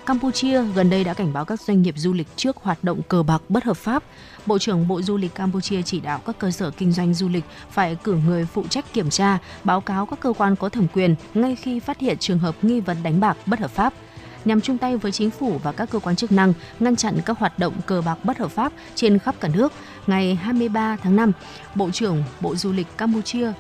C: Campuchia gần đây đã cảnh báo các doanh nghiệp du lịch trước hoạt động cờ bạc bất hợp pháp. Bộ trưởng Bộ Du lịch Campuchia chỉ đạo các cơ sở kinh doanh du lịch phải cử người phụ trách kiểm tra, báo cáo các cơ quan có thẩm quyền ngay khi phát hiện trường hợp nghi vấn đánh bạc bất hợp pháp nhằm chung tay với chính phủ và các cơ quan chức năng ngăn chặn các hoạt động cờ bạc bất hợp pháp trên khắp cả nước. Ngày 23 tháng 5, Bộ trưởng Bộ Du lịch Campuchia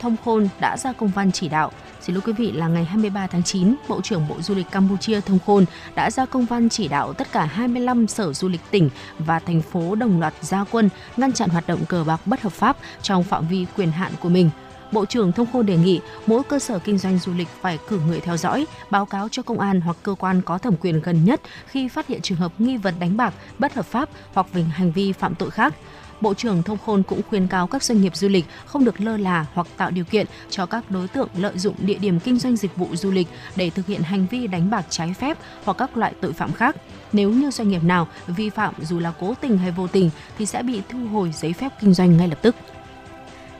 C: Thông Khôn đã ra công văn chỉ đạo Xin lỗi quý vị là ngày 23 tháng 9, Bộ trưởng Bộ Du lịch Campuchia Thông Khôn đã ra công văn chỉ đạo tất cả 25 sở du lịch tỉnh và thành phố đồng loạt gia quân ngăn chặn hoạt động cờ bạc bất hợp pháp trong phạm vi quyền hạn của mình. Bộ trưởng Thông Khôn đề nghị mỗi cơ sở kinh doanh du lịch phải cử người theo dõi, báo cáo cho công an hoặc cơ quan có thẩm quyền gần nhất khi phát hiện trường hợp nghi vấn đánh bạc bất hợp pháp hoặc về hành vi phạm tội khác. Bộ trưởng Thông Khôn cũng khuyên cáo các doanh nghiệp du lịch không được lơ là hoặc tạo điều kiện cho các đối tượng lợi dụng địa điểm kinh doanh dịch vụ du lịch để thực hiện hành vi đánh bạc trái phép hoặc các loại tội phạm khác. Nếu như doanh nghiệp nào vi phạm dù là cố tình hay vô tình thì sẽ bị thu hồi giấy phép kinh doanh ngay lập tức.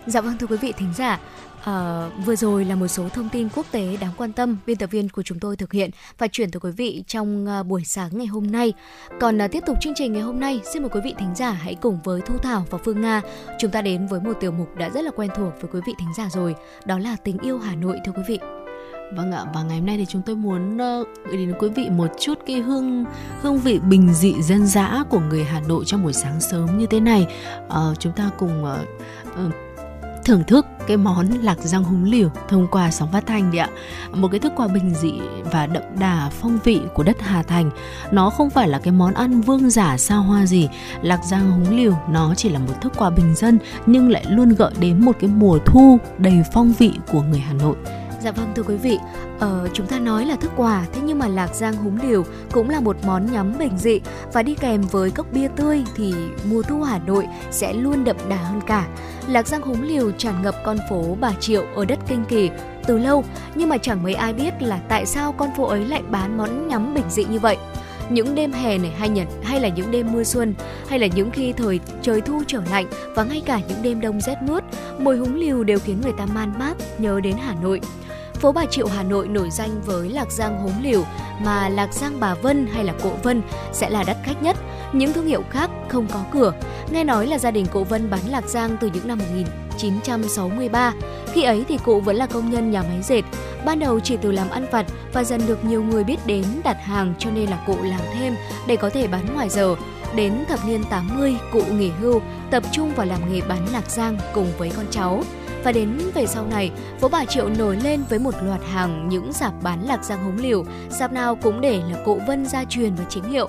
B: Dạ vâng thưa quý vị thính giả, À, vừa rồi là một số thông tin quốc tế đáng quan tâm biên tập viên của chúng tôi thực hiện và chuyển tới quý vị trong uh, buổi sáng ngày hôm nay. Còn uh, tiếp tục chương trình ngày hôm nay, xin mời quý vị thính giả hãy cùng với Thu Thảo và Phương Nga chúng ta đến với một tiểu mục đã rất là quen thuộc với quý vị thính giả rồi, đó là tình yêu Hà Nội thưa quý vị.
C: Vâng ạ, và ngày hôm nay thì chúng tôi muốn uh, gửi đến quý vị một chút cái hương hương vị bình dị dân dã của người Hà Nội trong buổi sáng sớm như thế này. Uh, chúng ta cùng uh, uh, thưởng thức cái món lạc rang húng liều thông qua sóng phát thanh đấy ạ. Một cái thức quà bình dị và đậm đà phong vị của đất Hà Thành. Nó không phải là cái món ăn vương giả xa hoa gì. Lạc rang húng liều nó chỉ là một thức quà bình dân nhưng lại luôn gợi đến một cái mùa thu đầy phong vị của người Hà Nội.
B: Dạ vâng thưa quý vị, ờ, chúng ta nói là thức quà, thế nhưng mà lạc giang húng liều cũng là một món nhắm bình dị. Và đi kèm với cốc bia tươi thì mùa thu Hà Nội sẽ luôn đậm đà hơn cả. Lạc giang húng liều tràn ngập con phố Bà Triệu ở đất Kinh Kỳ từ lâu, nhưng mà chẳng mấy ai biết là tại sao con phố ấy lại bán món nhắm bình dị như vậy. Những đêm hè này hay nhật hay là những đêm mưa xuân hay là những khi thời trời thu trở lạnh và ngay cả những đêm đông rét mướt mùi húng liều đều khiến người ta man mác nhớ đến Hà Nội. Phố Bà Triệu Hà Nội nổi danh với lạc giang húng liều mà lạc giang Bà Vân hay là Cộ Vân sẽ là đắt khách nhất. Những thương hiệu khác không có cửa. Nghe nói là gia đình Cộ Vân bán lạc giang từ những năm 1963. Khi ấy thì cụ vẫn là công nhân nhà máy dệt. Ban đầu chỉ từ làm ăn vặt và dần được nhiều người biết đến đặt hàng cho nên là cụ làm thêm để có thể bán ngoài giờ. Đến thập niên 80, cụ nghỉ hưu, tập trung vào làm nghề bán lạc giang cùng với con cháu. Và đến về sau này, phố Bà Triệu nổi lên với một loạt hàng những sạp bán lạc giang húng liều, sạp nào cũng để là cụ Vân gia truyền và chính hiệu.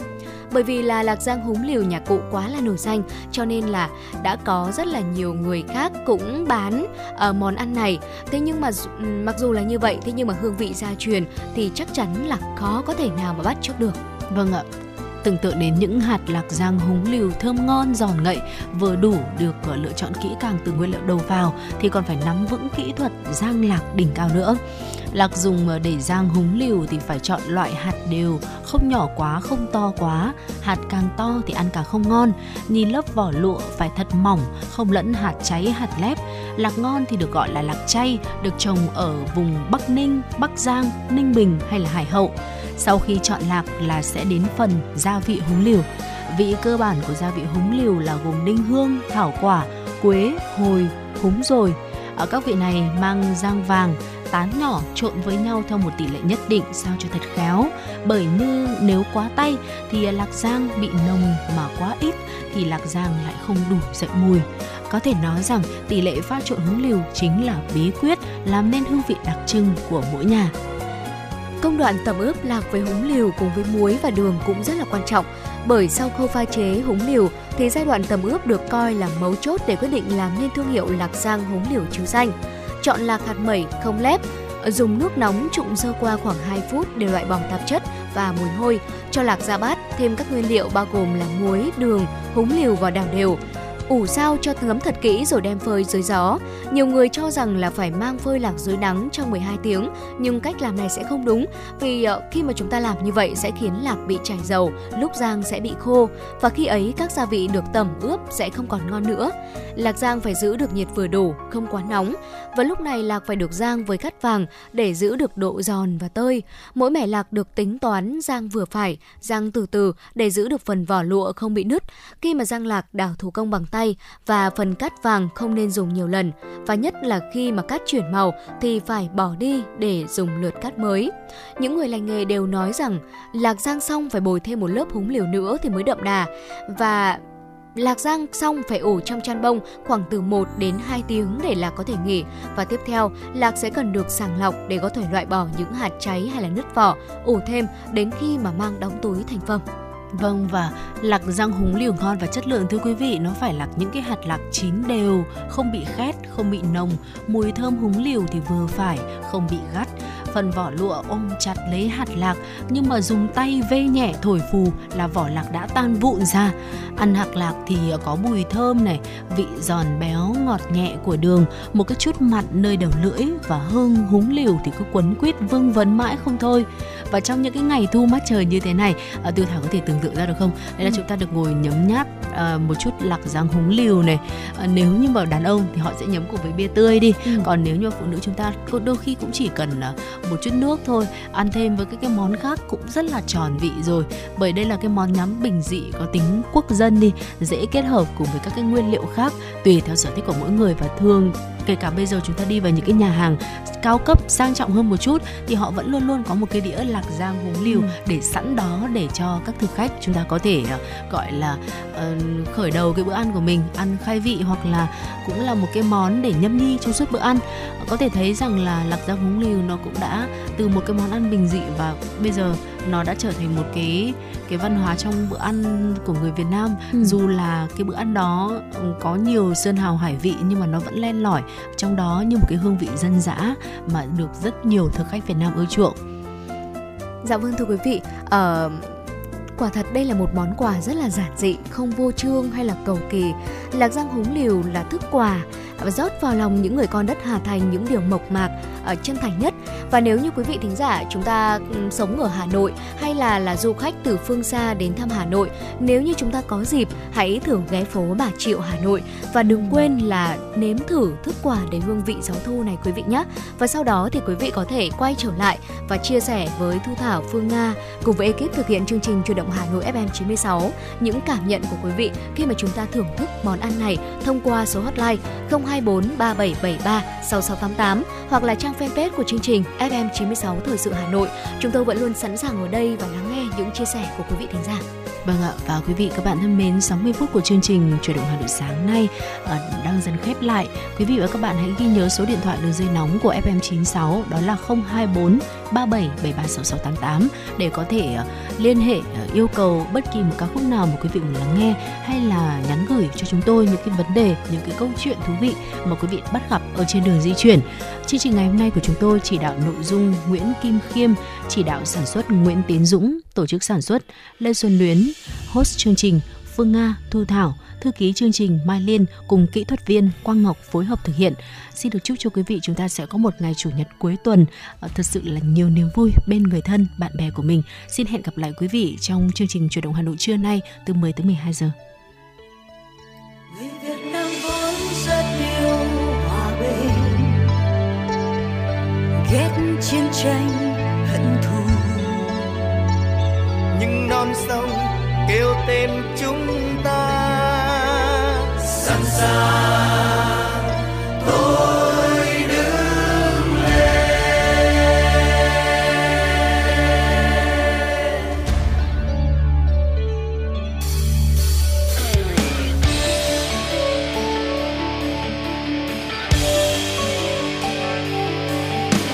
B: Bởi vì là lạc giang húng liều nhà cụ quá là nổi danh, cho nên là đã có rất là nhiều người khác cũng bán uh, món ăn này. Thế nhưng mà ừ, mặc dù là như vậy, thế nhưng mà hương vị gia truyền thì chắc chắn là khó có thể nào mà bắt trước được.
C: Vâng ạ, tưởng tượng đến những hạt lạc giang húng liều thơm ngon giòn ngậy, vừa đủ được lựa chọn kỹ càng từ nguyên liệu đầu vào, thì còn phải nắm vững kỹ thuật rang lạc đỉnh cao nữa. Lạc dùng để rang húng liều thì phải chọn loại hạt đều, không nhỏ quá, không to quá. Hạt càng to thì ăn càng không ngon. Nhìn lớp vỏ lụa phải thật mỏng, không lẫn hạt cháy, hạt lép. Lạc ngon thì được gọi là lạc chay, được trồng ở vùng bắc ninh, bắc giang, ninh bình hay là hải hậu sau khi chọn lạc là sẽ đến phần gia vị húng liều. Vị cơ bản của gia vị húng liều là gồm đinh hương, thảo quả, quế, hồi, húng rồi. Ở các vị này mang rang vàng, tán nhỏ trộn với nhau theo một tỷ lệ nhất định sao cho thật khéo. Bởi như nếu quá tay thì lạc giang bị nồng mà quá ít thì lạc giang lại không đủ dậy mùi. Có thể nói rằng tỷ lệ pha trộn húng liều chính là bí quyết làm nên hương vị đặc trưng của mỗi nhà.
B: Công đoạn tẩm ướp lạc với húng liều cùng với muối và đường cũng rất là quan trọng bởi sau khâu pha chế húng liều thì giai đoạn tẩm ướp được coi là mấu chốt để quyết định làm nên thương hiệu lạc giang húng liều chứ danh. Chọn lạc hạt mẩy không lép, dùng nước nóng trụng sơ qua khoảng 2 phút để loại bỏ tạp chất và mùi hôi. Cho lạc ra bát, thêm các nguyên liệu bao gồm là muối, đường, húng liều và đảo đều ủ sao cho ngấm thật kỹ rồi đem phơi dưới gió. Nhiều người cho rằng là phải mang phơi lạc dưới nắng trong 12 tiếng, nhưng cách làm này sẽ không đúng vì ờ, khi mà chúng ta làm như vậy sẽ khiến lạc bị chảy dầu, lúc rang sẽ bị khô và khi ấy các gia vị được tẩm ướp sẽ không còn ngon nữa. Lạc rang phải giữ được nhiệt vừa đủ, không quá nóng và lúc này lạc phải được rang với cắt vàng để giữ được độ giòn và tơi. Mỗi mẻ lạc được tính toán rang vừa phải, rang từ từ để giữ được phần vỏ lụa không bị nứt. Khi mà rang lạc đảo thủ công bằng tay và phần cắt vàng không nên dùng nhiều lần và nhất là khi mà cắt chuyển màu thì phải bỏ đi để dùng lượt cắt mới. Những người lành nghề đều nói rằng lạc rang xong phải bồi thêm một lớp húng liều nữa thì mới đậm đà và Lạc rang xong phải ủ trong chăn bông khoảng từ 1 đến 2 tiếng để lạc có thể nghỉ. Và tiếp theo lạc sẽ cần được sàng lọc để có thể loại bỏ những hạt cháy hay là nứt vỏ, ủ thêm đến khi mà mang đóng túi thành phẩm.
C: Vâng và lạc rang húng liều ngon và chất lượng thưa quý vị nó phải là những cái hạt lạc chín đều, không bị khét, không bị nồng, mùi thơm húng liều thì vừa phải, không bị gắt phần vỏ lụa ôm chặt lấy hạt lạc nhưng mà dùng tay vê nhẹ thổi phù là vỏ lạc đã tan vụn ra. Ăn hạt lạc thì có mùi thơm này vị giòn béo ngọt nhẹ của đường một cái chút mặn nơi đầu lưỡi và hương húng liều thì cứ quấn quýt vương vấn mãi không thôi. Và trong những cái ngày thu mát trời như thế này à, tư thảo có thể tưởng tượng ra được không? Đấy là ừ. chúng ta được ngồi nhấm nháp à, một chút lạc rang húng liều này. À, nếu như mà đàn ông thì họ sẽ nhấm cùng với bia tươi đi. Ừ. còn nếu như phụ nữ chúng ta đôi khi cũng chỉ cần à, một chút nước thôi, ăn thêm với cái cái món khác cũng rất là tròn vị rồi. Bởi đây là cái món nhắm bình dị có tính quốc dân đi, dễ kết hợp cùng với các cái nguyên liệu khác, tùy theo sở thích của mỗi người và thường kể cả bây giờ chúng ta đi vào những cái nhà hàng cao cấp sang trọng hơn một chút thì họ vẫn luôn luôn có một cái đĩa lạc rang húng liều ừ. để sẵn đó để cho các thực khách chúng ta có thể uh, gọi là uh, khởi đầu cái bữa ăn của mình ăn khai vị hoặc là cũng là một cái món để nhâm nhi trong suốt bữa ăn có thể thấy rằng là lạc rang húng liều nó cũng đã từ một cái món ăn bình dị và bây giờ nó đã trở thành một cái cái văn hóa trong bữa ăn của người Việt Nam ừ. dù là cái bữa ăn đó có nhiều sơn hào hải vị nhưng mà nó vẫn len lỏi trong đó như một cái hương vị dân dã mà được rất nhiều thực khách Việt Nam ưa chuộng.
B: Dạ vâng thưa quý vị, uh, quả thật đây là một món quà rất là giản dị, không vô trương hay là cầu kỳ. Lạc rang húng liều là thức quà và rót vào lòng những người con đất Hà Thành những điều mộc mạc, ờ, chân thành nhất. Và nếu như quý vị thính giả chúng ta sống ở Hà Nội hay là là du khách từ phương xa đến thăm Hà Nội, nếu như chúng ta có dịp hãy thử ghé phố Bà Triệu Hà Nội và đừng quên là nếm thử thức quà để hương vị gió thu này quý vị nhé. Và sau đó thì quý vị có thể quay trở lại và chia sẻ với Thu Thảo Phương Nga cùng với ekip thực hiện chương trình Chủ động Hà Nội FM 96 những cảm nhận của quý vị khi mà chúng ta thưởng thức món ăn này thông qua số hotline 024 3773 6688 hoặc là trang fanpage của chương trình FM 96 Thời sự Hà Nội. Chúng tôi vẫn luôn sẵn sàng ở đây và lắng nghe những chia sẻ của quý vị thính giả.
C: Vâng ạ, và quý vị các bạn thân mến, 60 phút của chương trình Chuyển động Hà Nội sáng nay ờ, đang dần khép lại. Quý vị và các bạn hãy ghi nhớ số điện thoại đường dây nóng của FM96 đó là 024 37736688 để có thể ờ, liên hệ ờ, yêu cầu bất kỳ một ca khúc nào mà quý vị muốn lắng nghe hay là nhắn gửi cho chúng tôi những cái vấn đề, những cái câu chuyện thú vị mà quý vị bắt gặp ở trên đường di chuyển. Chương trình ngày hôm nay của chúng tôi chỉ đạo nội dung Nguyễn Kim Khiêm, chỉ đạo sản xuất Nguyễn Tiến Dũng, tổ chức sản xuất Lê Xuân Luyến, host chương trình Phương Nga, Thu Thảo, thư ký chương trình Mai Liên cùng kỹ thuật viên Quang Ngọc phối hợp thực hiện. Xin được chúc cho quý vị chúng ta sẽ có một ngày chủ nhật cuối tuần ờ, thật sự là nhiều niềm vui bên người thân, bạn bè của mình. Xin hẹn gặp lại quý vị trong chương trình Chuyển động Hà Nội trưa nay từ 10 tới 12 giờ.
D: Người Việt Nam vốn rất yêu hòa bình, ghét chiến tranh hận thù
E: nhưng non sông kêu tên chúng ta. Sẵn sàng tôi đứng lên.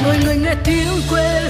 E: Người người nghe tiếng quê